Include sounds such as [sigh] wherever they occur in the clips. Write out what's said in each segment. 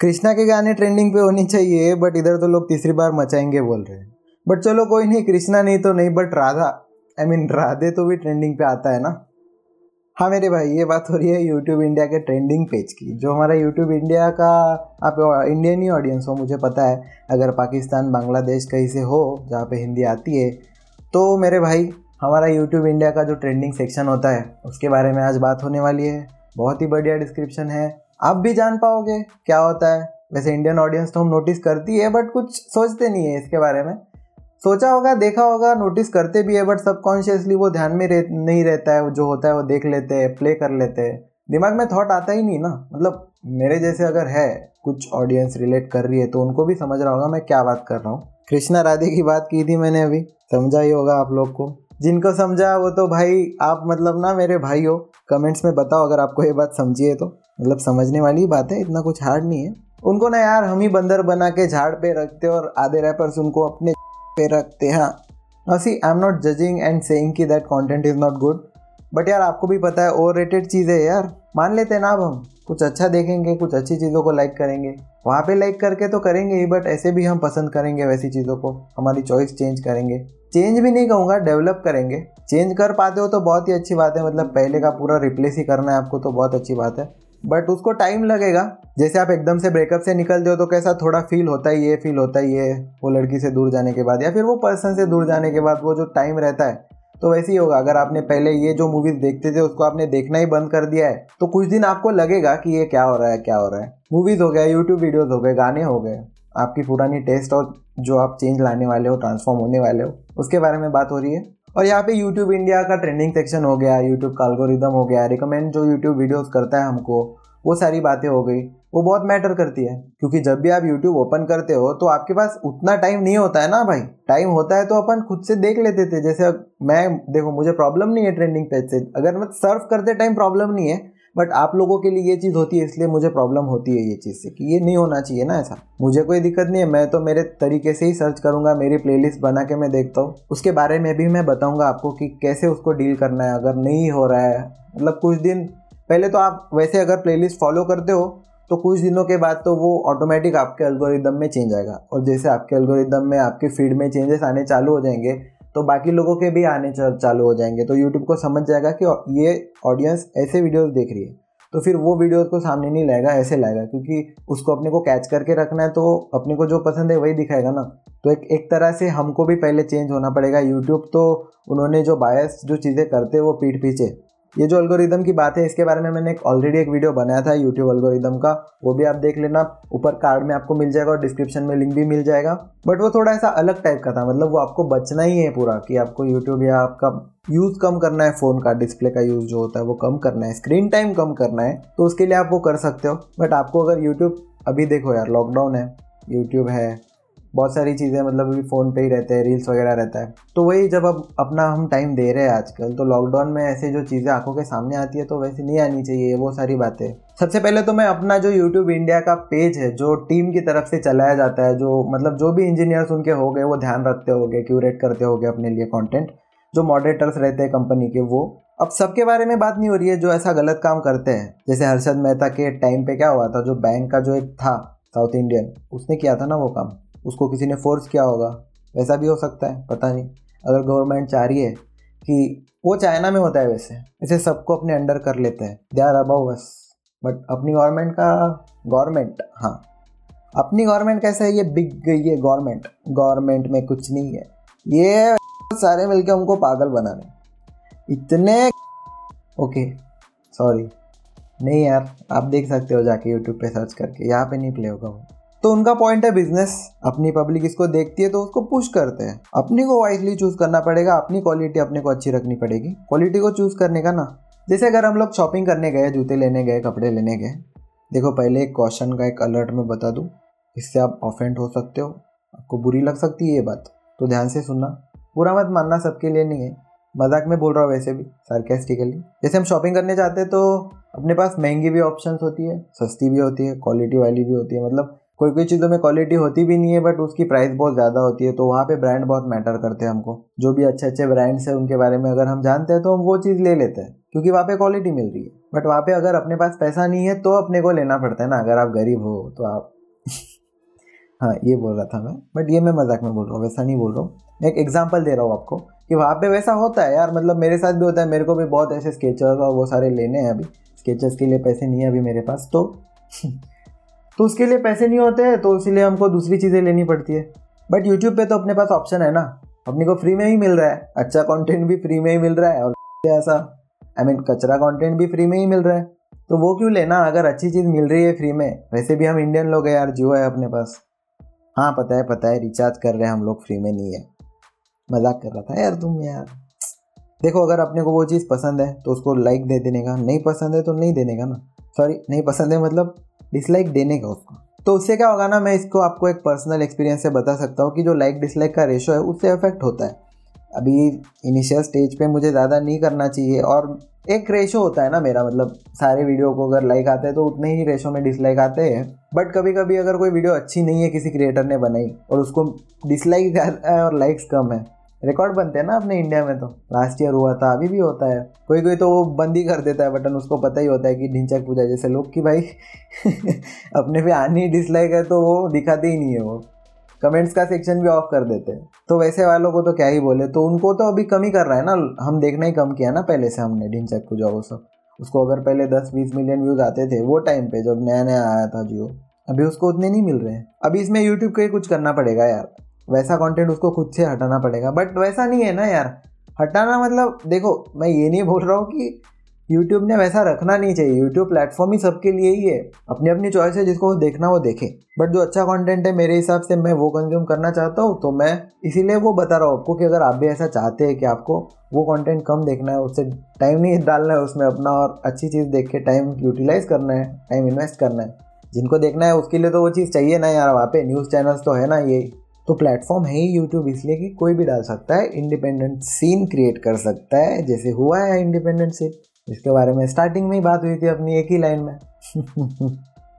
कृष्णा के गाने ट्रेंडिंग पे होनी चाहिए बट इधर तो लोग तीसरी बार मचाएँगे बोल रहे हैं। बट चलो कोई नहीं कृष्णा नहीं तो नहीं but Radha. I I mean mean, Radhe तो भी ट्रेंडिंग पे आता है ना? हाँ मेरे भाई ये बात हो रही है यूट्यूब इंडिया के ट्रेंडिंग पेज की। जो हमारा यूट्यूब इंडिया का आप इंडियन ही ऑडियंस हो मुझे पता है। अगर पाकिस्तान बांग्लादेश कहीं से हो जहाँ पे हिंदी आती है तो मेरे भाई हमारा यूट्यूब इंडिया का जो ट्रेंडिंग सेक्शन होता है उसके बारे में आज बात होने वाली है। बहुत ही बढ़िया डिस्क्रिप्शन है। आप भी जान पाओगे क्या होता है। वैसे इंडियन ऑडियंस तो हम नोटिस करती है बट कुछ सोचते नहीं है इसके बारे में। सोचा होगा देखा होगा नोटिस करते भी है बट सबकॉन्शियसली वो ध्यान में रह, नहीं रहता है जो होता है वो देख लेते हैं प्ले कर लेते हैं। दिमाग में थॉट आता ही नहीं ना। मतलब मेरे जैसे अगर है कुछ ऑडियंस रिलेट कर रही है तो उनको भी समझ रहा होगा मैं क्या बात कर रहा हूँ। कृष्णा राधे की बात की थी मैंने अभी समझा ही होगा आप लोग को। जिनको समझा वो तो भाई आप मतलब ना मेरे भाई हो कमेंट्स में बताओ अगर आपको ये बात समझिए तो। मतलब समझने वाली बात है इतना कुछ हार्ड नहीं है। उनको ना यार, हम ही बंदर बना के झाड़ पे रखते और आधे रैपर्स उनको अपने पे रखते हैं। See I'm not judging and saying कि that content is not good but यार आपको भी पता है ओवर रेटेड चीज़ है यार। मान लेते हैं ना अब हम, कुछ अच्छा देखेंगे, कुछ अच्छी चीज़ों को लाइक करेंगे। वहाँ पे लाइक करके तो करेंगे ही बट ऐसे भी हम पसंद करेंगे वैसी चीज़ों को। हमारी चॉइस चेंज करेंगे। चेंज भी नहीं कहूँगा डेवलप करेंगे। चेंज कर पाते हो तो बहुत ही अच्छी बात है मतलब पहले का पूरा रिप्लेस ही करना है आपको तो बहुत अच्छी बात है। बट उसको टाइम लगेगा। जैसे आप एकदम से ब्रेकअप से निकलते हो तो कैसा थोड़ा फील होता है, ये फील होता है, ये वो लड़की से दूर जाने के बाद, या फिर वो पर्सन से दूर जाने के बाद वो जो टाइम रहता है तो वैसे ही होगा। अगर आपने पहले ये जो मूवीज़ देखते थे, उसको आपने देखना ही बंद कर दिया है तो कुछ दिन आपको लगेगा कि ये क्या हो रहा है, क्या हो रहा है। मूवीज़ हो गया यूट्यूब वीडियोज़ हो गए, गाने हो गए, आपकी पुरानी टेस्ट और जो आप चेंज लाने वाले हो ट्रांसफॉर्म होने वाले हो, उसके बारे में बात हो रही है। और यहाँ पे यूट्यूब इंडिया का ट्रेंडिंग सेक्शन हो गया यूट्यूब का अलगोरिदम हो गया रिकमेंड जो यूट्यूब वीडियोस करता है हमको, वो सारी बातें हो गई। वो बहुत मैटर करती है, क्योंकि जब भी आप यूट्यूब ओपन करते हो तो आपके पास उतना टाइम नहीं होता है ना भाई। टाइम होता है तो अपन खुद से देख लेते थे, जैसे मैं, देखो, मुझे प्रॉब्लम नहीं है ट्रेंडिंग पेज से। अगर मैं सर्व करते टाइम प्रॉब्लम नहीं है बट आप लोगों के लिए ये चीज़ होती है, इसलिए मुझे प्रॉब्लम होती है ये चीज़ से कि ये नहीं होना चाहिए ना ऐसा। मुझे कोई दिक्कत नहीं है, मैं तो मेरे तरीके से ही सर्च करूँगा, मेरी प्लेलिस्ट बना के मैं देखता हूँ। उसके बारे में भी मैं बताऊँगा आपको कि कैसे उसको डील करना है, अगर नहीं हो रहा है। मतलब कुछ दिन, पहले तो आप वैसे अगर प्लेलिस्ट फॉलो करते हो तो कुछ दिनों के बाद तो वो ऑटोमेटिक आपके एल्गोरिदम में चेंज आएगा। और जैसे आपके एल्गोरिदम में, आपके फ़ीड में चेंजेस आने चालू हो जाएँगे तो बाकी लोगों के भी आने चालू हो जाएँगे। तो यूट्यूब को समझ जाएगा कि ये ऑडियंस ऐसे वीडियोस देख रही है। तो फिर वो वीडियोस को सामने नहीं लाएगा, ऐसे लाएगा, क्योंकि उसको अपने को कैच करके रखना है तो अपने को जो पसंद है वही दिखाएगा ना। तो एक एक तरह से हमको भी पहले चेंज होना पड़ेगा। यूट्यूब तो उन्होंने जो बायस जो चीज़ें करते हैं, वो पीठ पीछे। ये जो अल्गोरिदम की बात है, इसके बारे में मैंने एक ऑलरेडी एक वीडियो बनाया था यूट्यूब अल्गोरिदम का। वो भी आप देख लेना। ऊपर कार्ड में आपको मिल जाएगा और डिस्क्रिप्शन में लिंक भी मिल जाएगा। बट वो थोड़ा ऐसा अलग टाइप का था। मतलब वो आपको बचना ही है पूरा कि आपको यूट्यूब या आपका यूज़ कम करना है फ़ोन का डिस्प्ले का यूज़ जो होता है वो कम करना है। स्क्रीन टाइम कम करना है तो उसके लिए आप वो कर सकते हो। बट आपको अगर यूट्यूब अभी देखो यार लॉकडाउन है यूट्यूब है बहुत सारी चीज़ें मतलब अभी फ़ोन पे ही रहते हैं रील्स वगैरह रहता है। तो वही जब अब अपना हम टाइम दे रहे हैं आजकल तो लॉकडाउन में ऐसे जो चीज़ें आँखों के सामने आती है तो वैसे नहीं आनी चाहिए, वो सारी बातें। सबसे पहले तो मैं अपना जो यूट्यूब इंडिया का पेज है, जो टीम की तरफ़ से चलाया जाता है, जो मतलब जो भी इंजीनियर्स उनके हो गए, वो ध्यान रखते हो गए क्यूरेट करते हो गए अपने लिए कॉन्टेंट जो मॉडरेटर्स रहते हैं कंपनी के, वो। अब सबके बारे में बात नहीं हो रही है, जो ऐसा गलत काम करते हैं। जैसे हर्षद मेहता के टाइम पे क्या हुआ था, जो बैंक का जो एक था साउथ इंडियन उसने किया था ना वो काम? उसको किसी ने फोर्स किया होगा। वैसा भी हो सकता है, पता नहीं। अगर गवर्नमेंट चाह रही है कि वो चाइना में होता है वैसे वैसे सबको अपने अंडर कर लेते हैं। दे आर अबाउ बस बट अपनी गवर्नमेंट का गवर्नमेंट हाँ। अपनी गवर्नमेंट कैसे है? ये बिग गई है गवर्नमेंट गवर्नमेंट में कुछ नहीं है। ये सारे मिलके हमको पागल बना रहे इतने ओके सॉरी नहीं यार, आप देख सकते हो जाके यूट्यूब पे सर्च करके। यहाँ पे नहीं प्ले होगा वो। तो उनका पॉइंट है बिज़नेस अपनी पब्लिक इसको देखती है तो उसको पुश करते हैं। अपनी को वाइजली चूज़ करना पड़ेगा, अपनी क्वालिटी अपने को अच्छी रखनी पड़ेगी। क्वालिटी को चूज़ करने का ना। जैसे अगर हम लोग शॉपिंग करने गए, जूते लेने गए, कपड़े लेने गए, देखो पहले एक क्वेश्चन का एक अलर्ट में बता दूँ, इससे आप ऑफेंड हो सकते हो। आपको बुरी लग सकती है ये बात। तो ध्यान से सुनना। बुरा मत मानना सबके लिए नहीं है। मज़ाक में बोल रहा हूँ वैसे भी सार्केस्टिकली जैसे हम शॉपिंग करने जाते हैं तो अपने पास महँगी भी ऑप्शंस होती है, सस्ती भी होती है क्वालिटी वाली भी होती है। मतलब कोई कोई चीज़ों में क्वालिटी होती भी नहीं है बट उसकी प्राइस बहुत ज़्यादा होती है तो वहाँ पे ब्रांड बहुत मैटर करते हैं हमको। जो भी अच्छे अच्छे ब्रांड्स हैं, उनके बारे में अगर हम जानते हैं तो हम वो चीज़ ले लेते हैं, क्योंकि वहाँ पे क्वालिटी मिल रही है। बट वहाँ पे अगर अपने पास पैसा नहीं है तो अपने को लेना पड़ता है ना, अगर आप गरीब हो तो आप [laughs] हाँ ये बोल रहा था मैं बट ये मैं मज़ाक में बोल रहा हूँ, वैसा नहीं बोल रहा हूँ। एक एग्ज़ाम्पल दे रहा हूँ आपको, कि वहाँ पे वैसा होता है यार मतलब मेरे साथ भी होता है, मेरे को भी बहुत ऐसे स्केचर्स और वो सारे लेने हैं अभी स्केचर्स के लिए पैसे नहीं है अभी मेरे पास तो [laughs] तो उसके लिए पैसे नहीं होते हैं तो इसीलिए हमको दूसरी चीज़ें लेनी पड़ती है। बट यूट्यूब पे तो अपने पास ऑप्शन है ना। अपने को फ्री में ही मिल रहा है। अच्छा कंटेंट भी फ्री में ही मिल रहा है और [laughs] ऐसा। आई मीन कचरा कंटेंट भी फ्री में ही मिल रहा है। तो वो क्यों लेना? अगर अच्छी चीज़ मिल रही है फ्री में, वैसे भी हम इंडियन लोग हैं यार, जियो है अपने पास। हाँ पता है पता है रिचार्ज कर रहे हैं हम लोग फ्री में नहीं है। मज़ाक कर रहा था यार तुम यार। देखो, अगर अपने को वो चीज़ पसंद है तो उसको लाइक दे देने का। नहीं पसंद है तो नहीं देने का ना। सॉरी नहीं पसंद है मतलब डिसलाइक देने का उसको। तो उससे क्या होगा ना, मैं इसको आपको एक पर्सनल एक्सपीरियंस से बता सकता हूँ कि जो लाइक डिसलाइक का रेशो है, उससे अफेक्ट होता है। अभी इनिशियल स्टेज पे मुझे ज़्यादा नहीं करना चाहिए और एक रेशो होता है ना मेरा मतलब सारे वीडियो को अगर लाइक आते हैं तो उतने ही रेशो में डिसलाइक आते हैं। बट कभी कभी अगर कोई वीडियो अच्छी नहीं है किसी क्रिएटर ने बनाई और उसको डिसलाइक ज़्यादा है और लाइक्स कम है रिकॉर्ड बनते हैं ना अपने इंडिया में तो। लास्ट ईयर हुआ था, अभी भी होता है। कोई कोई तो वो बंद ही कर देता है बटन, उसको पता ही होता है कि ढिंचक पूजा जैसे लोग कि भाई [laughs] अपने पे आनी डिसलाइक है तो वो दिखाते ही नहीं है वो। कमेंट्स का सेक्शन भी ऑफ़ कर देते हैं। तो वैसे वालों को तो क्या ही बोले तो उनको तो अभी कम ही कर रहा है ना। हम देखना ही कम किया ना पहले से हमने ढिंचक पूजा वो सब। उसको अगर पहले दस बीस मिलियन व्यूज़ आते थे वो टाइम पे जब नया नया आया था जियो, अभी उसको उतने नहीं मिल रहे हैं। अभी इसमें यूट्यूब को ही कुछ करना पड़ेगा यार। वैसा कंटेंट उसको खुद से हटाना पड़ेगा। बट वैसा नहीं है ना यार। हटाना मतलब देखो, मैं ये नहीं बोल रहा हूँ कि यूट्यूब ने वैसा रखना नहीं चाहिए। यूट्यूब प्लेटफॉर्म ही सबके लिए ही है। अपनी अपनी चॉइस है, जिसको देखना वो देखे। बट जो अच्छा कंटेंट है, मेरे हिसाब से मैं वो कंज्यूम करना चाहता हूँ तो मैं इसीलिए वो बता रहा हूँ आपको कि अगर आप भी ऐसा चाहते हैं कि आपको वो कंटेंट कम देखना है, उससे टाइम नहीं डालना है, उसमें अपना और अच्छी चीज़ देख के टाइम यूटिलाइज करना है टाइम इन्वेस्ट करना है। जिनको देखना है, उसके लिए तो वो चीज़ चाहिए ना यार। वहाँ पे न्यूज़ चैनल्स तो है ना ये। तो प्लेटफॉर्म है ही यूट्यूब इसलिए कि कोई भी डाल सकता है इंडिपेंडेंट सीन क्रिएट कर सकता है, जैसे हुआ है इंडिपेंडेंट सीन इसके बारे में स्टार्टिंग में ही बात हुई थी अपनी एक ही लाइन में। [laughs]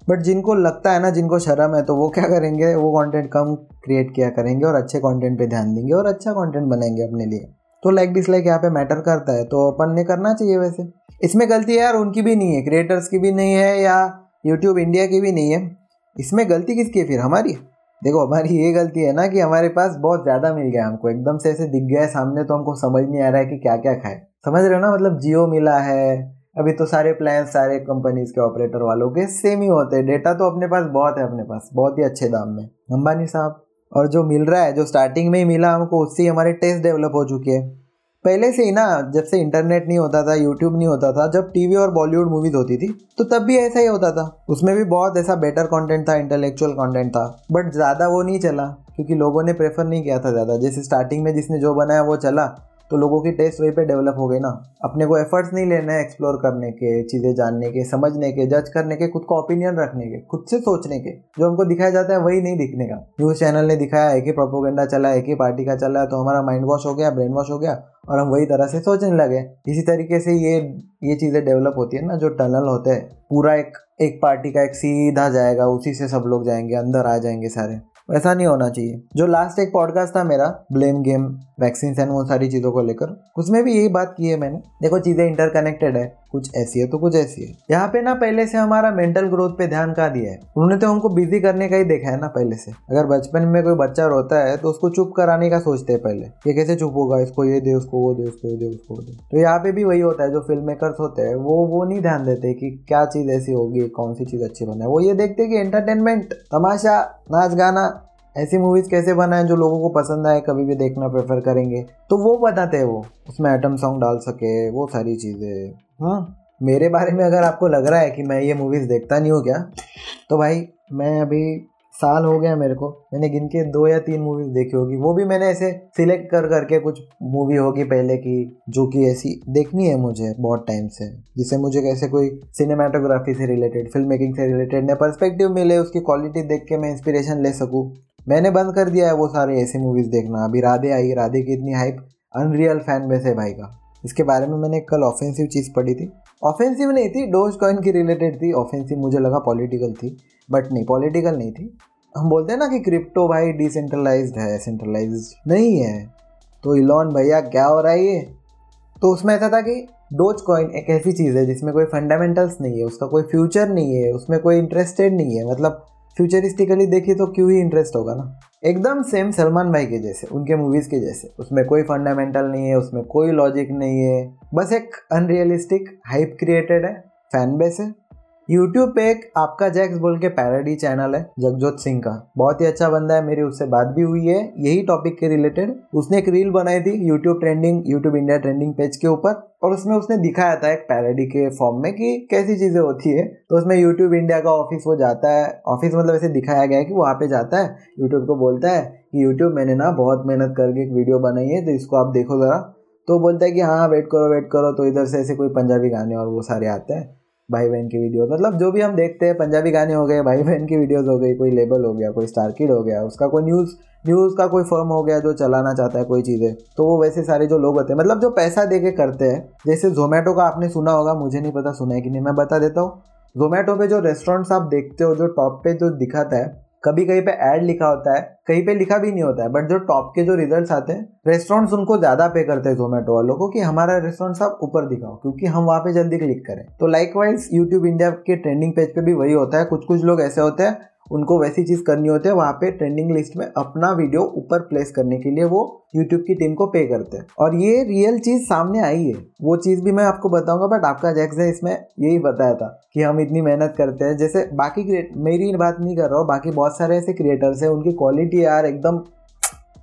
बट जिनको लगता है ना, जिनको शर्म है तो वो क्या करेंगे? वो कंटेंट कम क्रिएट किया करेंगे और अच्छे कंटेंट पे ध्यान देंगे और अच्छा कंटेंट बनाएँगे अपने लिए। तो लाइक डिसलाइक यहाँ पे मैटर करता है तो अपन ने करना चाहिए वैसे। इसमें गलती है यार, उनकी भी नहीं है क्रिएटर्स की भी नहीं है या यूट्यूब इंडिया की भी नहीं है। इसमें गलती किसकी है फिर? हमारी देखो, हमारी ये गलती है ना कि हमारे पास बहुत ज़्यादा मिल गया हमको। एकदम से ऐसे दिख गया है सामने तो हमको समझ नहीं आ रहा है कि क्या क्या खाए। समझ रहे हो ना? मतलब जियो मिला है। अभी तो सारे प्लान सारे कंपनीज़ के ऑपरेटर वालों के सेम ही होते हैं। डेटा तो अपने पास बहुत है अपने पास, बहुत ही अच्छे दाम में। अंबानी साहब, और जो मिल रहा है, जो स्टार्टिंग में ही मिला हमको, उससे ही हमारे टेस्ट डेवलप हो चुके हैं। पहले से ही ना, जब से इंटरनेट नहीं होता था यूट्यूब नहीं होता था, जब टीवी और बॉलीवुड मूवीज़ होती थी तो तब भी ऐसा ही होता था। उसमें भी बहुत ऐसा बेटर कंटेंट था इंटेलेक्चुअल कंटेंट था बट ज़्यादा वो नहीं चला, क्योंकि लोगों ने प्रेफर नहीं किया था ज़्यादा। जैसे स्टार्टिंग में जिसने जो बनाया, वो चला। तो लोगों की टेस्ट वही पे डेवलप हो गई ना। अपने को एफर्ट्स नहीं लेने हैं एक्सप्लोर करने के, चीज़ें जानने के, समझने के जज करने के, खुद को ओपिनियन रखने के, खुद से सोचने के। जो हमको दिखाया जाता है वही नहीं दिखने का। न्यूज़ चैनल ने दिखाया एक ही प्रोपोगेंडा चला, एक ही पार्टी का चला तो हमारा माइंड वॉश हो गया ब्रेन वॉश हो गया, और हम वही तरह से सोचने लगे। इसी तरीके से ये ये चीज़ें डेवलप होती है ना, जो टनल होते हैं। पूरा एक एक पार्टी का एक सीधा जाएगा, उसी से सब लोग जाएँगे, अंदर आ जाएँगे सारे। वैसा नहीं होना चाहिए। जो लास्ट एक पॉडकास्ट था मेरा ब्लेम गेम वैक्सीन एंड वो सारी चीज़ों को लेकर, उसमें भी यही बात की है मैंने। देखो, चीज़ें इंटरकनेक्टेड है। कुछ ऐसी है तो कुछ ऐसी है। यहाँ पे ना पहले से हमारा मेंटल ग्रोथ पे ध्यान का दिया है? उन्होंने तो हमको बिज़ी करने का ही देखा है ना पहले से। अगर बचपन में कोई बच्चा रोता है तो उसको चुप कराने का सोचते हैं पहले। ये कैसे चुप होगा? इसको ये दे, उसको वो दे, उसको ये दे, उसको दे। तो यहाँ पे भी वही होता है, जो फ़िल्म मेकर्स होते हैं, वो वो नहीं ध्यान देते कि क्या चीज़ ऐसी होगी, कौन सी चीज़ अच्छी बना वो ये देखते कि एंटरटेनमेंट तमाशा, नाच गाना ऐसी मूवीज़ कैसे बनाए जो लोगों को पसंद आए, कभी भी देखना प्रेफर करेंगे? तो वो बताते हैं वो। उसमें आइटम सॉन्ग डाल सके, वो सारी चीज़ें। हाँ मेरे बारे में अगर आपको लग रहा है कि मैं ये मूवीज़ देखता नहीं हूँ क्या? तो भाई, मैं अभी साल हो गया मेरे को। मैंने गिन के दो या तीन मूवीज़ देखी होगी। वो भी मैंने ऐसे सिलेक्ट कर, करके कुछ मूवी होगी पहले की, जो कि ऐसी देखनी है मुझे बहुत टाइम से। जिससे मुझे कैसे कोई सिनेमाटोग्राफी से रिलेटेड फ़िल्म मेकिंग से रिलेटेड ने पर्सपेक्टिव मिले, उसकी क्वालिटी देख के मैं इंस्पिरेशन ले सकूँ। मैंने बंद कर दिया है वो सारे ऐसे मूवीज़ देखना। अभी राधे आई, राधे की इतनी हाइप अनरियल फ़ैन बेस है भाई का। इसके बारे में मैंने कल ऑफेंसिव चीज़ पढ़ी थी। ऑफेंसिव नहीं थी डोज कॉइन की रिलेटेड थी। ऑफेंसिव मुझे लगा पॉलिटिकल थी बट नहीं पॉलिटिकल नहीं थी। हम बोलते हैं ना कि क्रिप्टो भाई डिसेंट्रलाइज है सेंट्रलाइज नहीं है। तो इलॉन भैया, क्या हो रहा है ये? तो उसमें ऐसा था कि डोज कॉइन एक ऐसी चीज़ है जिसमें कोई फंडामेंटल्स नहीं है, उसका कोई फ्यूचर नहीं है, उसमें कोई इंटरेस्टेड नहीं है। मतलब फ्यूचरिस्टिकली देखिए तो क्यों ही इंटरेस्ट होगा ना? एकदम सेम सलमान भाई के जैसे, उनके मूवीज़ के जैसे। उसमें कोई फंडामेंटल नहीं है, उसमें कोई लॉजिक नहीं है। बस एक अनरियलिस्टिक हाइप क्रिएटेड है फ़ैन बेस है। यूट्यूब पे एक आपका जैक्स बोल के पैराडी चैनल है जगजोत सिंह का। बहुत ही अच्छा बंदा है, मेरी उससे बात भी हुई है। यही टॉपिक के रिलेटेड उसने एक रील बनाई थी YouTube trending YouTube India trending page के ऊपर, और उसमें उसने दिखाया था एक पैराडी के फॉर्म में कि कैसी चीज़ें होती है। तो उसमें यूट्यूब इंडिया का ऑफ़िस वो जाता है ऑफ़िस मतलब ऐसे दिखाया गया है कि वहाँ पे जाता है। यूट्यूब को बोलता है कि यूट्यूब मैंने ना बहुत मेहनत करके एक वीडियो बनाई है तो इसको आप देखो ज़रा। तो बोलता है कि हाँ वेट करो वेट करो तो इधर से ऐसे कोई पंजाबी गाने और वो सारे आते हैं। भाई बहन की वीडियो मतलब जो भी हम देखते हैं, पंजाबी गाने हो गए भाई बहन की वीडियोस हो गई, कोई लेबल हो गया, कोई स्टार किड हो गया, उसका कोई न्यूज़ न्यूज़ का कोई फर्म हो गया जो चलाना चाहता है कोई चीज़ें तो वो वैसे सारे जो लोग होते हैं मतलब जो पैसा दे के करते हैं, जैसे जोमेटो का आपने सुना होगा, मुझे नहीं पता सुना है कि नहीं, मैं बता देता हूँ। जोमेटो पे जो रेस्टोरेंट्स आप देखते हो, जो टॉप पे जो दिखाता है कभी कहीं पे ऐड लिखा होता है, कहीं पे लिखा भी नहीं होता है बट जो टॉप के जो रिजल्ट्स आते हैं रेस्टोरेंट्स उनको ज़्यादा पे करते हैं जोमेटो वालों को कि हमारा रेस्टोरेंट आप ऊपर दिखाओ, क्योंकि हम वहाँ पे जल्दी क्लिक करें। तो लाइक वाइज यूट्यूब इंडिया के ट्रेंडिंग पेज पे भी वही होता है कुछ कुछ लोग ऐसे होते हैं उनको वैसी चीज़ करनी होती है, वहाँ पे ट्रेंडिंग लिस्ट में अपना वीडियो ऊपर प्लेस करने के लिए वो यूट्यूब की टीम को पे करते हैं। और ये रियल चीज़ सामने आई है। वो चीज़ भी मैं आपको बताऊँगा बट आपका जैक्स है इसमें यही बताया था कि हम इतनी मेहनत करते हैं। जैसे बाकी मेरी बात नहीं कर रहा हूँ, बाकी बहुत सारे ऐसे क्रिएटर्स हैं, उनकी क्वालिटी यार एकदम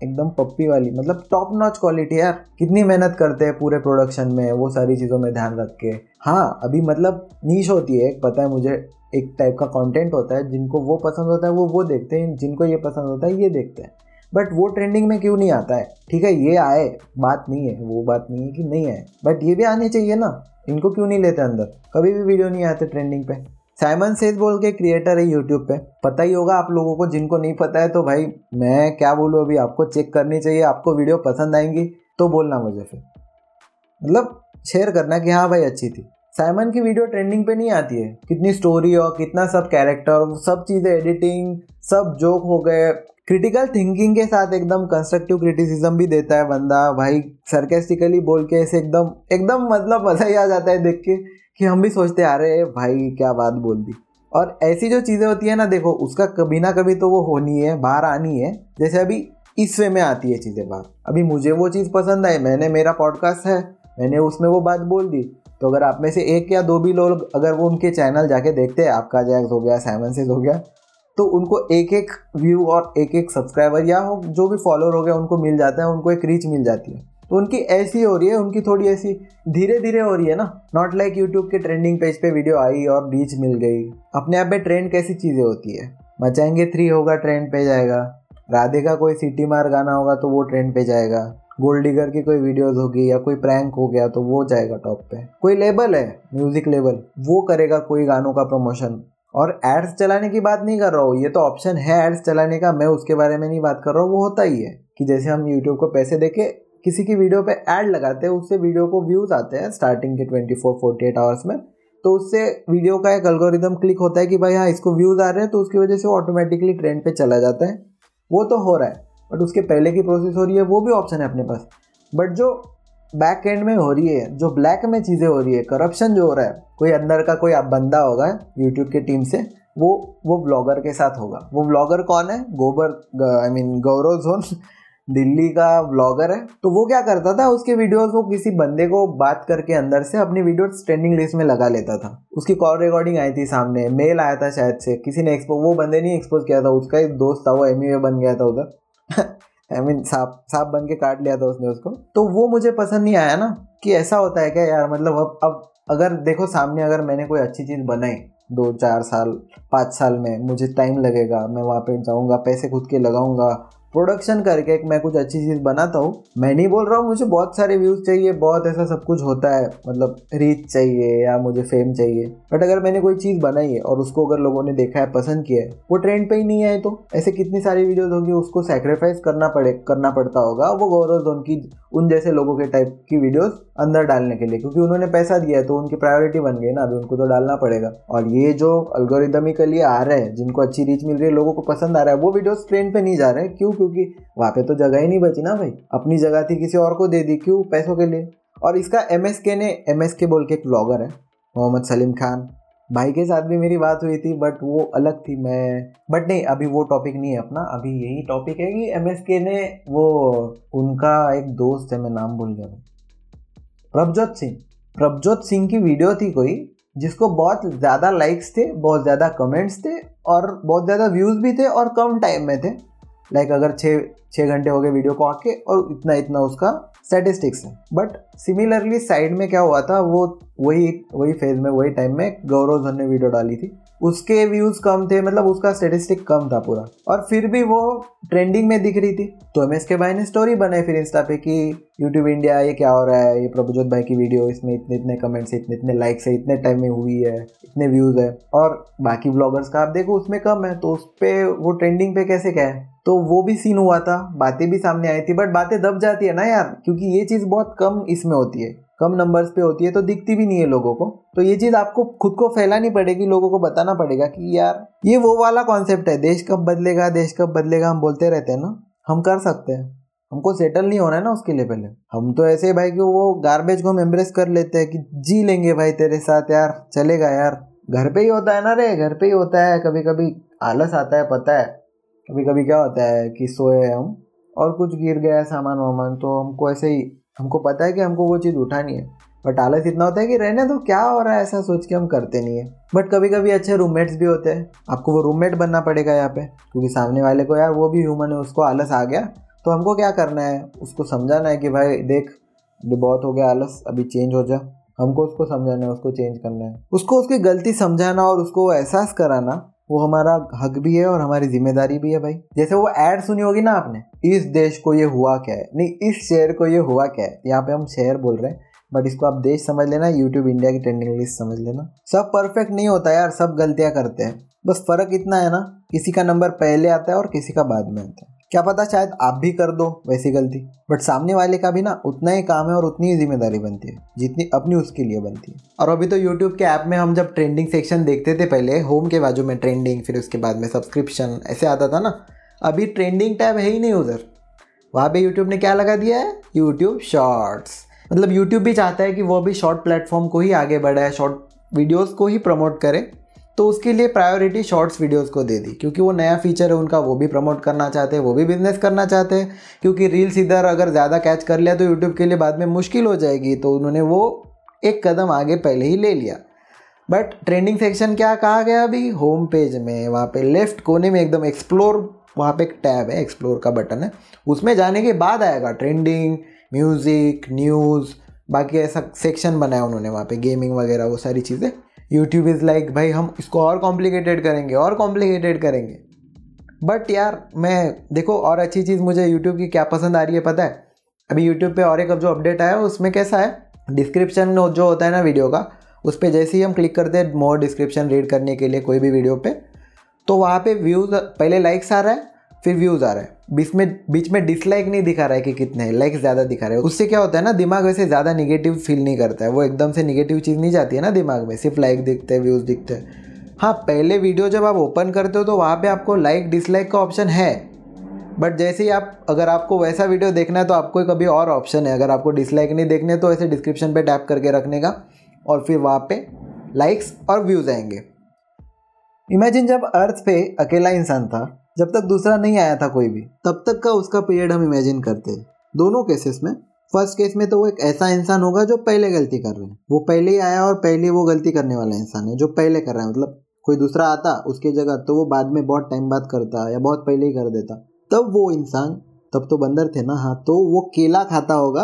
एकदम पप्पी वाली मतलब टॉप नॉच क्वालिटी यार। कितनी मेहनत करते हैं पूरे प्रोडक्शन में, वो सारी चीज़ों में ध्यान रख के। हाँ अभी मतलब नीच होती है पता है मुझे एक टाइप का कंटेंट होता है, जिनको वो पसंद होता है, वो वो देखते हैं, जिनको ये पसंद होता है, ये देखते हैं। बट वो ट्रेंडिंग में क्यों नहीं आता है? ठीक है, ये आए, बात नहीं है, वो बात नहीं है कि नहीं आए। बट ये भी आने चाहिए ना, इनको क्यों नहीं लेते अंदर? कभी भी वीडियो नहीं आते ट्रेंडिंग पे। साइमन सेज बोल के क्रिएटर है यूट्यूब पे। पता ही होगा आप लोगों को, जिनको नहीं पता है तो भाई, मैं क्या बोलूँ अभी? आपको चेक करनी चाहिए, आपको वीडियो पसंद आएँगी तो बोलना मुझे फिर। मतलब शेयर करना कि हाँ भाई, अच्छी थी। साइमन की वीडियो ट्रेंडिंग पे नहीं आती है। कितनी स्टोरी और कितना सब कैरेक्टर सब चीज़ें एडिटिंग सब जोक हो गए। क्रिटिकल थिंकिंग के साथ एकदम कंस्ट्रक्टिव क्रिटिसिज्म भी देता है बंदा। भाई सरकेस्टिकली बोल के ऐसे एकदम एकदम मतलब मज़ा ही आ जाता है देख के कि हम भी सोचते आ रहे भाई, क्या बात बोल दी। और ऐसी जो चीज़ें होती है ना, देखो, उसका कभी ना कभी तो वो होनी है, बाहर आनी है। जैसे अभी इस वे में आती है चीज़ें बाहर। अभी मुझे वो चीज़ पसंद आई, मैंने मेरा पॉडकास्ट है, मैंने उसमें वो बात बोल दी। तो अगर आप में से एक या दो भी लोग अगर वो उनके चैनल जाके देखते हैं, आपका जैक्स हो गया सेवन सिक्स हो गया तो उनको एक एक व्यू और एक एक सब्सक्राइबर या हो, जो भी फॉलोअर हो गया, उनको मिल जाता है, उनको एक रीच मिल जाती है। तो उनकी ऐसी हो रही है, उनकी थोड़ी ऐसी धीरे धीरे हो रही है ना। नॉट लाइक यूट्यूब के ट्रेंडिंग पेज पे वीडियो आई और रीच मिल गई। अपने आप में ट्रेंड कैसी चीज़ें होती है? मचाएँगे थ्री होगा ट्रेंड पे जाएगा। राधे का कोई सिटी मार गाना होगा तो वो ट्रेंड पे जाएगा। गोल्ड डिगर की कोई वीडियोस होगी या कोई प्रैंक हो गया तो वो जाएगा टॉप पे। कोई लेबल है म्यूज़िक लेबल वो करेगा कोई गानों का प्रमोशन और एड्स चलाने की बात नहीं कर रहा हूँ, ये तो ऑप्शन है एड्स चलाने का, मैं उसके बारे में नहीं बात कर रहा हूँ, वो होता ही है कि जैसे हम यूट्यूब को पैसे देके किसी की वीडियो पे ऐड लगाते हैं, उससे वीडियो को व्यूज़ आते हैं स्टार्टिंग के twenty four forty eight hours में। तो उससे वीडियो का एक अल्गोरिदम क्लिक होता है कि भाई हाँ इसको व्यूज़ आ रहे हैं तो उसकी वजह से वो ऑटोमेटिकली ट्रेंड पे चला जाता है। वो तो हो रहा है। बट उसके पहले की प्रोसेस हो रही है, वो भी ऑप्शन है अपने पास। बट जो बैक एंड में हो रही है, जो ब्लैक में चीज़ें हो रही है करप्शन जो हो रहा है, कोई अंदर का कोई बंदा होगा यूट्यूब के टीम से, वो वो ब्लॉगर के साथ होगा। वो ब्लॉगर कौन है? गोबर I mean Gaurav zone Delhi का ब्लॉगर है। तो वो क्या करता था? उसके वीडियोस वो किसी बंदे को बात करके अंदर से अपनी वीडियो ट्रेंडिंग लिस्ट में लगा लेता था। उसकी कॉल रिकॉर्डिंग आई थी सामने मेल आया था शायद से, किसी ने एक्सपो वो बंदे नहीं एक्सपोज किया था, उसका एक दोस्त था, वो एम बन गया था उधर। आई मीन सांप सांप बन के काट लिया था उसने उसको। तो वो मुझे पसंद नहीं आया ना, कि ऐसा होता है क्या यार? मतलब अब अब अगर देखो सामने अगर मैंने कोई अच्छी चीज़ बनाई, दो, चार साल, पाँच साल में, मुझे टाइम लगेगा, मैं वहाँ पे जाऊँगा, पैसे खुद के लगाऊँगा प्रोडक्शन करके मैं कुछ अच्छी चीज़ बनाता हूँ। मैं नहीं बोल रहा हूँ, मुझे बहुत सारे व्यूज़ चाहिए, बहुत ऐसा सब कुछ होता है। मतलब रीच चाहिए या मुझे फेम चाहिए। बट अगर मैंने कोई चीज़ बनाई है और उसको अगर लोगों ने देखा है, पसंद किया है, वो ट्रेंड पे ही नहीं आए तो? ऐसे कितनी सारी वीडियोज़ होंगी, उसको सेक्रीफाइस करना पड़े, करना पड़ता होगा, वो गौरव धोन की उन जैसे लोगों के टाइप की वीडियोस अंदर डालने के लिए, क्योंकि उन्होंने पैसा दिया है तो उनकी प्रायोरिटी बन गई ना, अभी उनको तो डालना पड़ेगा। और ये जो अल्गोरिदमिकली आ रहे हैं, जिनको अच्छी रीच मिल रही है, लोगों को पसंद आ रहा है, वो वीडियोस ट्रेंड पे नहीं जा रहे हैं। क्यों? क्योंकि वहाँ पे तो जगह ही नहीं बची ना भाई। अपनी जगह थी किसी और को दे दी, क्यों? पैसों के लिए। और इसका एम ने एम बोल के एक ब्लॉगर है, मोहम्मद सलीम खान। भाई के साथ भी मेरी बात हुई थी बट वो अलग थी, मैं बट नहीं, अभी वो टॉपिक नहीं है अपना, अभी यही टॉपिक है कि एम एस के ने वो, उनका एक दोस्त है, मैं नाम भूल गया प्रभजोत सिंह। प्रभजोत सिंह की वीडियो थी कोई, जिसको बहुत ज़्यादा लाइक्स थे, बहुत ज़्यादा कमेंट्स थे, और बहुत ज़्यादा व्यूज़ भी थे, और कम टाइम में थे। लाइक अगर छः छः घंटे हो गए वीडियो को आके और इतना इतना उसका स्टेटिस्टिक्स है। बट सिमिलरली साइड में क्या हुआ था? वो वही वही फ़ेज़ में, वही टाइम में गौरव धन ने वीडियो डाली थी। उसके व्यूज़ कम थे मतलब उसका स्टेटिस्टिक कम था पूरा। और फिर भी वो ट्रेंडिंग में दिख रही थी। तो एम एस के भाई ने स्टोरी बनाई फिर इंस्टा पे कि यूट्यूब इंडिया ये क्या हो रहा है? ये प्रभुजोत भाई की वीडियो इसमें इतने इतने कमेंट्स है, इतने इतने लाइक्स है, इतने टाइम में हुई है, इतने व्यूज़ है। और बाकी ब्लॉगर्स का आप देखो, उसमें कम है तो उस पर वो ट्रेंडिंग पे कैसे क्या है? तो वो भी सीन हुआ था, बातें भी सामने आई थी बट बातें दब जाती है ना यार, क्योंकि ये चीज़ बहुत कम इसमें होती है, कम नंबर्स पे होती है तो दिखती भी नहीं है लोगों को। तो ये चीज़ आपको खुद को फैलानी पड़ेगी, लोगों को बताना पड़ेगा कि यार, ये वो वाला कॉन्सेप्ट है, देश कब बदलेगा, देश कब बदलेगा, हम बोलते रहते हैं ना, हम कर सकते हैं। हमको सेटल नहीं होना है ना उसके लिए पहले। हम तो ऐसे भाई कि वो गार्बेज को हम एम्ब्रेस कर लेते हैं कि जी लेंगे भाई तेरे साथ यार, चलेगा यार। घर पे ही होता है ना रे, घर पे ही होता है कभी कभी आलस आता है, पता है। कभी कभी क्या होता है कि सोए हम और कुछ गिर गया सामान वामान तो हमको ऐसे ही, हमको पता है कि हमको वो चीज़ उठानी है। बट आलस इतना होता है कि रहने तो क्या हो रहा है ऐसा सोच के हम करते नहीं है। बट कभी कभी अच्छे रूममेट्स भी होते हैं। आपको वो रूममेट बनना पड़ेगा यहाँ पे, क्योंकि सामने वाले को यार वो भी ह्यूमन है, उसको आलस आ गया तो हमको क्या करना है? उसको समझाना है कि भाई देख, अभी बहुत हो गया आलस, अभी चेंज हो जा। हमको उसको समझाना है, उसको चेंज करना है। उसको उसकी गलती समझाना और उसको एहसास कराना वो हमारा हक भी है और हमारी ज़िम्मेदारी भी है भाई। जैसे वो एड सुनी होगी ना आपने, इस देश को ये हुआ क्या है? नहीं, इस शहर को ये हुआ क्या है? यहाँ पे हम शहर बोल रहे हैं बट इसको आप देश समझ लेना यूट्यूब इंडिया की ट्रेंडिंग लिस्ट समझ लेना। सब परफेक्ट नहीं होता यार, सब गलतियाँ करते हैं। बस फ़र्क इतना है ना, किसी का नंबर पहले आता है और किसी का बाद में आता है। क्या पता शायद आप भी कर दो वैसी गलती। बट सामने वाले का भी ना उतना ही काम है और उतनी ही ज़िम्मेदारी बनती है, जितनी अपनी उसके लिए बनती है। और अभी तो यूट्यूब के ऐप में हम जब ट्रेंडिंग सेक्शन देखते थे पहले होम के बाजू में ट्रेंडिंग फिर उसके बाद में सब्सक्रिप्शन ऐसे आता था ना। अभी ट्रेंडिंग टैब है ही नहीं उधर। वहाँ पे यूट्यूब ने क्या लगा दिया है? यूट्यूब शॉर्ट्स मतलब यूट्यूब भी चाहता है कि वो भी शॉर्ट प्लेटफॉर्म को ही आगे बढ़ाए शॉर्ट वीडियोस को ही प्रमोट करे। तो उसके लिए प्रायोरिटी शॉर्ट्स वीडियोस को दे दी, क्योंकि वो नया फीचर है, उनका वो भी प्रमोट करना चाहते हैं, वो भी बिज़नेस करना चाहते हैं, क्योंकि रील्स इधर अगर ज़्यादा कैच कर लिया तो यूट्यूब के लिए बाद में मुश्किल हो जाएगी तो उन्होंने वो एक कदम आगे पहले ही ले लिया। बट ट्रेंडिंग सेक्शन क्या कहा गया अभी? होम पेज में, वहाँ पे लेफ़्ट कोने में एकदम एक्सप्लोर वहाँ पे एक टैब है एक्सप्लोर का बटन है, उसमें जाने के बाद आएगा ट्रेंडिंग म्यूज़िक न्यूज़ बाकी ऐसा सेक्शन बनाया उन्होंने वहाँ पे गेमिंग वगैरह, वो सारी चीज़ें। यूट्यूब इज़ लाइक भाई, हम इसको और कॉम्प्लिकेटेड करेंगे, और कॉम्प्लिकेटेड करेंगे। बट यार, मैं, देखो, और अच्छी चीज़ मुझे यूट्यूब की क्या पसंद आ रही है पता है? अभी यूट्यूब पे और एक अब जो अपडेट आया, उसमें कैसा है? डिस्क्रिप्शन जो होता है ना वीडियो का, उस पर जैसे ही हम क्लिक करते हैं मोर डिस्क्रिप्शन रीड करने के लिए कोई भी वीडियो पे तो वहाँ पे व्यूज़ पहले लाइक्स आ रहा है, फिर व्यूज़ आ रहा है। बीच में बीच में डिसलाइक नहीं दिखा रहा है कि कितने हैं लाइक ज़्यादा दिखा रहे हैं। उससे क्या होता है ना, दिमाग वैसे ज़्यादा निगेटिव फील नहीं करता है। वो एकदम से निगेटिव चीज़ नहीं जाती है ना दिमाग में, सिर्फ़ लाइक दिखते हैं व्यूज़ दिखते हैं। हाँ पहले वीडियो जब आप ओपन करते हो तो वहाँ पे आपको लाइक डिसलाइक का ऑप्शन है। बट जैसे ही आप, अगर आपको वैसा वीडियो देखना है तो आपको कभी और ऑप्शन है। अगर आपको डिसलाइक नहीं देखने तो ऐसे डिस्क्रिप्शन पे टैप करके रखने का। और फिर वहाँ पे लाइक्स और व्यूज़ आएँगे। इमेजिन जब अर्थ पे अकेला इंसान था जब तक दूसरा नहीं आया था कोई भी, तब तक का उसका पीरियड हम इमेजिन करते हैं। दोनों केसेस में फ़र्स्ट केस में तो वो एक ऐसा इंसान होगा जो पहले गलती कर रहे हैं। वो पहले ही आया और पहले वो गलती करने वाला इंसान है, जो पहले कर रहा है। मतलब कोई दूसरा आता उसके जगह तो वो बाद में बहुत टाइम बाद करता या बहुत पहले ही कर देता। तब वो इंसान, तब तो बंदर थे ना हाँ तो वो केला खाता होगा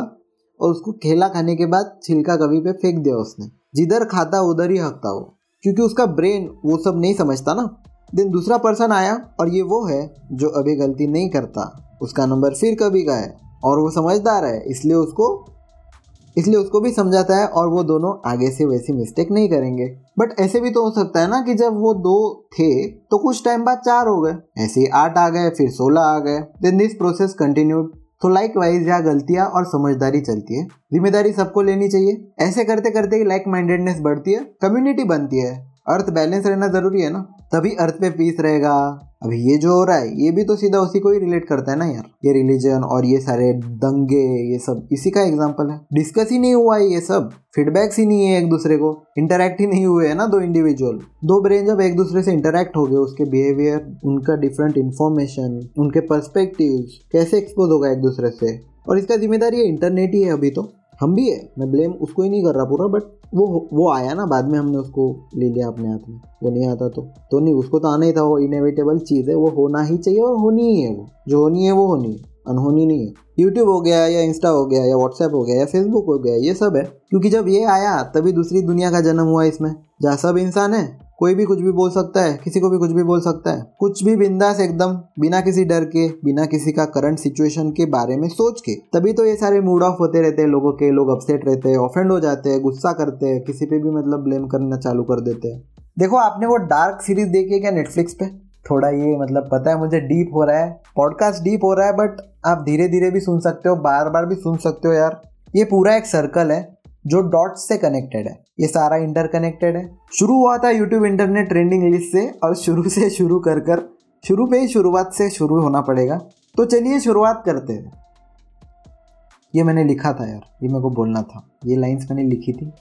और उसको केला खाने के बाद छिलका कभी पे फेंक दिया उसने। जिधर खाता उधर ही हकता वो, क्योंकि उसका ब्रेन वो सब नहीं समझता ना। देन दूसरा पर्सन आया और ये वो है जो अभी गलती नहीं करता। उसका नंबर फिर कभी का है और वो समझदार है, इसलिए उसको इसलिए उसको भी समझाता है और वो दोनों आगे से वैसी मिस्टेक नहीं करेंगे। बट ऐसे भी तो हो सकता है ना कि जब वो दो थे तो कुछ टाइम बाद चार हो गए। ऐसे आठ आ गए, फिर सोलह आ गए। देन दिस प्रोसेस कंटिन्यूड तो लाइक वाइज यहाँ गलतियाँ और समझदारी चलती है। ज़िम्मेदारी सबको लेनी चाहिए। ऐसे करते करते लाइक माइंडेडनेस बढ़ती है कम्युनिटी बनती है। अर्थ बैलेंस रहना ज़रूरी है ना। तभी अर्थ पे पीस रहेगा। अभी ये जो हो रहा है, ये भी तो सीधा उसी को ही रिलेट करता है ना यार। ये रिलीजन और ये सारे दंगे, ये सब, इसी का एग्ज़ाम्पल है। डिस्कस ही नहीं हुआ है ये सब। फीडबैक्स ही नहीं है एक दूसरे को। इंटरेक्ट ही नहीं हुए है ना दो इंडिविजुअल दो ब्रेन जब एक दूसरे से इंटरेक्ट हो गए, उसके बिहेवियर उनका डिफरेंट इन्फॉर्मेशन उनके परस्पेक्टिव कैसे एक्सपोज होगा एक दूसरे से? और इसका ज़िम्मेदारी इंटरनेट ही है अभी तो। हम भी है मैं ब्लेम उसको ही नहीं कर रहा पूरा बट वो वो आया ना, बाद में हमने उसको ले लिया अपने हाथ में। वो नहीं आता तो। तो नहीं, उसको तो आना ही था, वो इनएविटेबल चीज़ है, वो होना ही चाहिए और होनी ही है वो। जो होनी है, वो होनी है, अनहोनी नहीं है। यूट्यूब हो गया या इंस्टा हो गया या व्हाट्सएप हो गया या फेसबुक हो गया, ये सब है। क्योंकि जब ये आया, तभी दूसरी दुनिया का जन्म हुआ इसमें। जहाँ सब इंसान है कोई भी कुछ भी बोल सकता है, किसी को भी कुछ भी बोल सकता है। कुछ भी बिंदास एकदम, बिना किसी डर के, बिना किसी का करंट सिचुएशन के बारे में सोच के। तभी तो ये सारे मूड ऑफ़ होते रहते हैं लोगों के, लोग अपसेट रहते हैं ऑफेंड हो जाते हैं, गुस्सा करते हैं, किसी पे भी मतलब ब्लेम करना चालू कर देते हैं। देखो, आपने वो डार्क सीरीज़ देखी है क्या नेटफ्लिक्स पे? थोड़ा ये मतलब पता है, मुझे डीप हो रहा है। पॉडकास्ट डीप हो रहा है बट आप धीरे धीरे भी सुन सकते हो बार बार भी सुन सकते हो यार। ये पूरा एक सर्कल है। जो डॉट्स से कनेक्टेड है। ये सारा इंटरकनेक्टेड है। शुरू हुआ था यूट्यूब इंटरनेट ट्रेंडिंग लिस्ट से और शुरू से शुरू कर कर, शुरू पे ही शुरुआत से शुरू होना पड़ेगा। तो चलिए शुरुआत करते हैं। ये मैंने लिखा था यार, ये मेरे को बोलना था। ये लाइंस मैंने लिखी थी।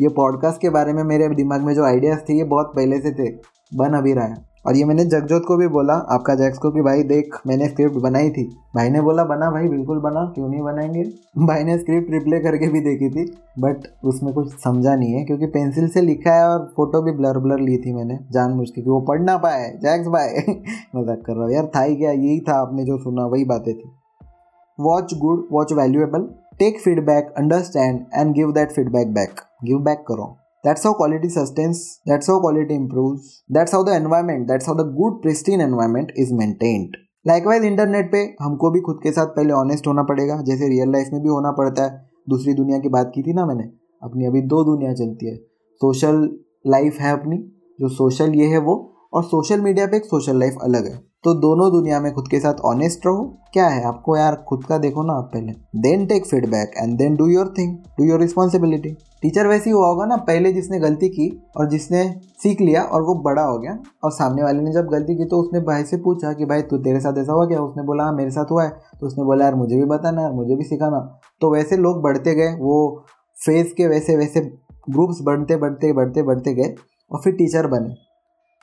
ये पॉडकास्ट के बारे में मेरे दिमाग में जो आइडियाज़ थे, ये बहुत पहले से थे। बन अभी रहा है। और ये मैंने जगजोत को भी बोला, आपका जैक्स को कि भाई देख, मैंने स्क्रिप्ट बनाई थी। भाई ने बोला, बना भाई, बिल्कुल बना, क्यों नहीं बनाएँगे? [laughs] भाई ने स्क्रिप्ट रिप्ले करके भी देखी थी बट उसमें कुछ समझा नहीं है, क्योंकि पेंसिल से लिखा है और फ़ोटो भी ब्लर ब्लर ली थी मैंने जान के, कि वो पढ़ ना पाए। जैक्स भाई, [laughs] मज़ाक कर रहा हूँ। यार, था ही क्या? यही था आपने जो सुना, वही बातें थी। Watch good watch valuable take feedback understand and give that feedback back give back करो। That's how quality sustains, that's how quality improves, that's how the environment, that's how the good pristine environment is maintained. Likewise internet पे हमको भी खुद के साथ पहले honest होना पड़ेगा जैसे रियल लाइफ में भी होना पड़ता है। दूसरी दुनिया की बात की थी ना मैंने अपनी अभी दो दुनिया चलती है। सोशल लाइफ है अपनी जो सोशल ये है वो और सोशल मीडिया पे एक सोशल लाइफ अलग है। तो दोनों दुनिया में खुद के साथ ऑनेस्ट रहो। क्या है? आपको यार खुद का देखो ना आप पहले। Then take feedback and then do your thing do your responsibility teacher वैसे ही हुआ होगा ना, पहले जिसने गलती की और जिसने सीख लिया और वो बड़ा हो गया। और सामने वाले ने जब गलती की तो उसने भाई से पूछा कि भाई, तू तेरे साथ ऐसा हुआ क्या? उसने बोला हाँ मेरे साथ हुआ है। तो उसने बोला, यार, मुझे भी बताना, यार, मुझे भी सिखाना। तो वैसे लोग बढ़ते गए, वो फ़ेज़ के वैसे वैसे ग्रुप्स बढ़ते बढ़ते बढ़ते बढ़ते गए और फिर टीचर बने।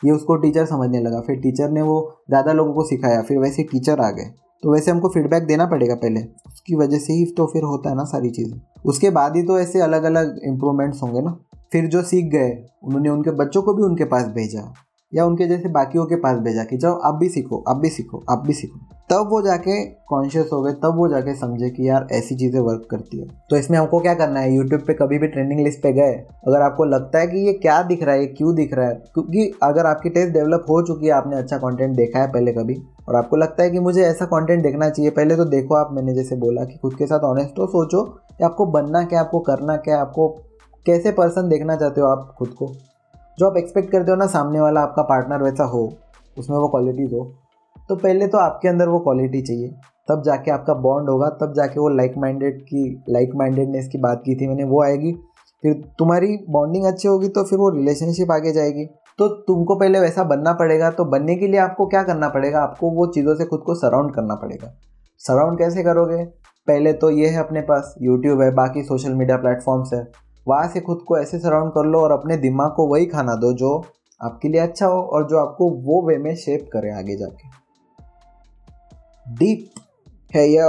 ये उसको टीचर समझने लगा। फिर टीचर ने वो ज़्यादा लोगों को सिखाया, फिर वैसे टीचर आ गए। तो वैसे हमको फीडबैक देना पड़ेगा पहले। उसकी वजह से ही तो फिर होता है ना सारी चीज़ें। उसके बाद ही तो ऐसे अलग अलग इम्प्रूवमेंट्स होंगे ना। फिर जो सीख गए, उन्होंने उनके बच्चों को भी उनके पास भेजा या उनके जैसे बाकियों के पास भेजा कि जाओ आप भी सीखो, आप भी सीखो, आप भी सीखो। तब वो जाके कॉन्शियस हो गए, तब वो जाके समझे कि यार ऐसी चीज़ें वर्क करती है। तो इसमें हमको क्या करना है? यूट्यूब पे कभी भी ट्रेंडिंग लिस्ट पे गए, अगर आपको लगता है कि ये क्या दिख रहा है, ये क्यों दिख रहा है, क्योंकि अगर आपकी टेस्ट डेवलप हो चुकी है, आपने अच्छा कंटेंट देखा है पहले कभी, और आपको लगता है कि मुझे ऐसा कंटेंट देखना चाहिए, पहले तो देखो आप, मैंने जैसे बोला कि खुद के साथ ऑनेस्ट हो, सोचो कि आपको बनना क्या आपको करना क्या आपको कैसे पर्सन देखना चाहते हो आप खुद को। जो आप एक्सपेक्ट करते हो ना, सामने वाला आपका पार्टनर वैसा हो, उसमें वो क्वालिटीज़ हो। तो पहले तो आपके अंदर वो क्वालिटी चाहिए। तब जाके आपका बॉन्ड होगा, तब जाके वो लाइक माइंडेड की लाइक माइंडेडनेस की बात की थी मैंने, वो आएगी। फिर तुम्हारी बॉन्डिंग अच्छी होगी तो फिर वो रिलेशनशिप आगे जाएगी। तो तुमको पहले वैसा बनना पड़ेगा तो बनने के लिए आपको क्या करना पड़ेगा? आपको वो चीज़ों से खुद को सराउंड करना पड़ेगा। सराउंड कैसे करोगे? पहले तो ये है अपने पास यूट्यूब है, बाकी सोशल मीडिया प्लेटफॉर्म्स है। वहाँ से खुद को ऐसे सराउंड कर लो और अपने दिमाग को वही खाना दो जो आपके लिए अच्छा हो और जो आपको वो वे में शेप करे आगे जाके। डीप है ये,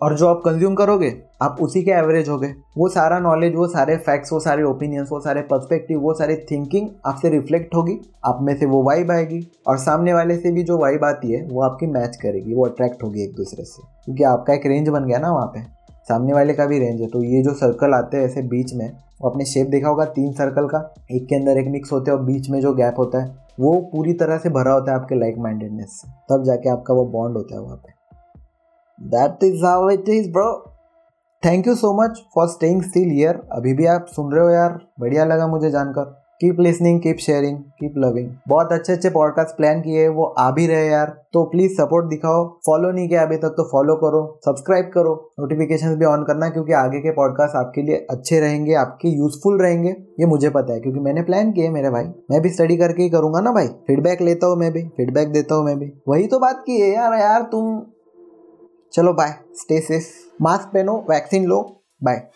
और जो आप कंज्यूम करोगे, आप उसी के एवरेज हो गए वो सारा नॉलेज वो सारे फैक्ट्स वो सारे ओपिनियंस वो सारे पर्सपेक्टिव वो सारी थिंकिंग आपसे रिफ्लेक्ट होगी, आप में से वो वाइब आएगी, और सामने वाले से भी जो वाइब आती है, वो आपकी मैच करेगी, वो अट्रैक्ट होगी एक दूसरे से। क्योंकि आपका एक रेंज बन गया ना वहाँ पे। सामने वाले का भी रेंज है तो ये जो सर्कल आते हैं ऐसे बीच में, वो अपने शेप देखा होगा, तीन सर्कल का, एक के अंदर एक मिक्स होते हैं, और बीच में जो गैप होता है वो पूरी तरह से भरा होता है आपके लाइक माइंडेडनेस से। तब जाके आपका वो बॉन्ड होता है वहाँ पे। That is how it is bro thank you so much for staying still year अभी भी आप सुन रहे हो यार। बढ़िया लगा मुझे जानकर। Keep listening keep sharing keep loving बहुत अच्छे अच्छे पॉडकास्ट प्लान किए वो आ भी रहे यार। तो प्लीज़ सपोर्ट दिखाओ। फॉलो नहीं किया अभी तक तो फॉलो करो। सब्सक्राइब करो। नोटिफिकेशन भी ऑन करना क्योंकि आगे के पॉडकास्ट आपके लिए अच्छे रहेंगे, आपके यूजफुल रहेंगे। ये मुझे पता है क्योंकि मैंने प्लान किए मेरे भाई। मैं भी स्टडी करके ही करूँगा ना भाई। फीडबैक लेता हूँ मैं भी। फीडबैक देता हूँ मैं भी। वही तो बात की है यार यार तुम। चलो बाय स्टे सेफ़ मास्क पहनो वैक्सीन लो। बाय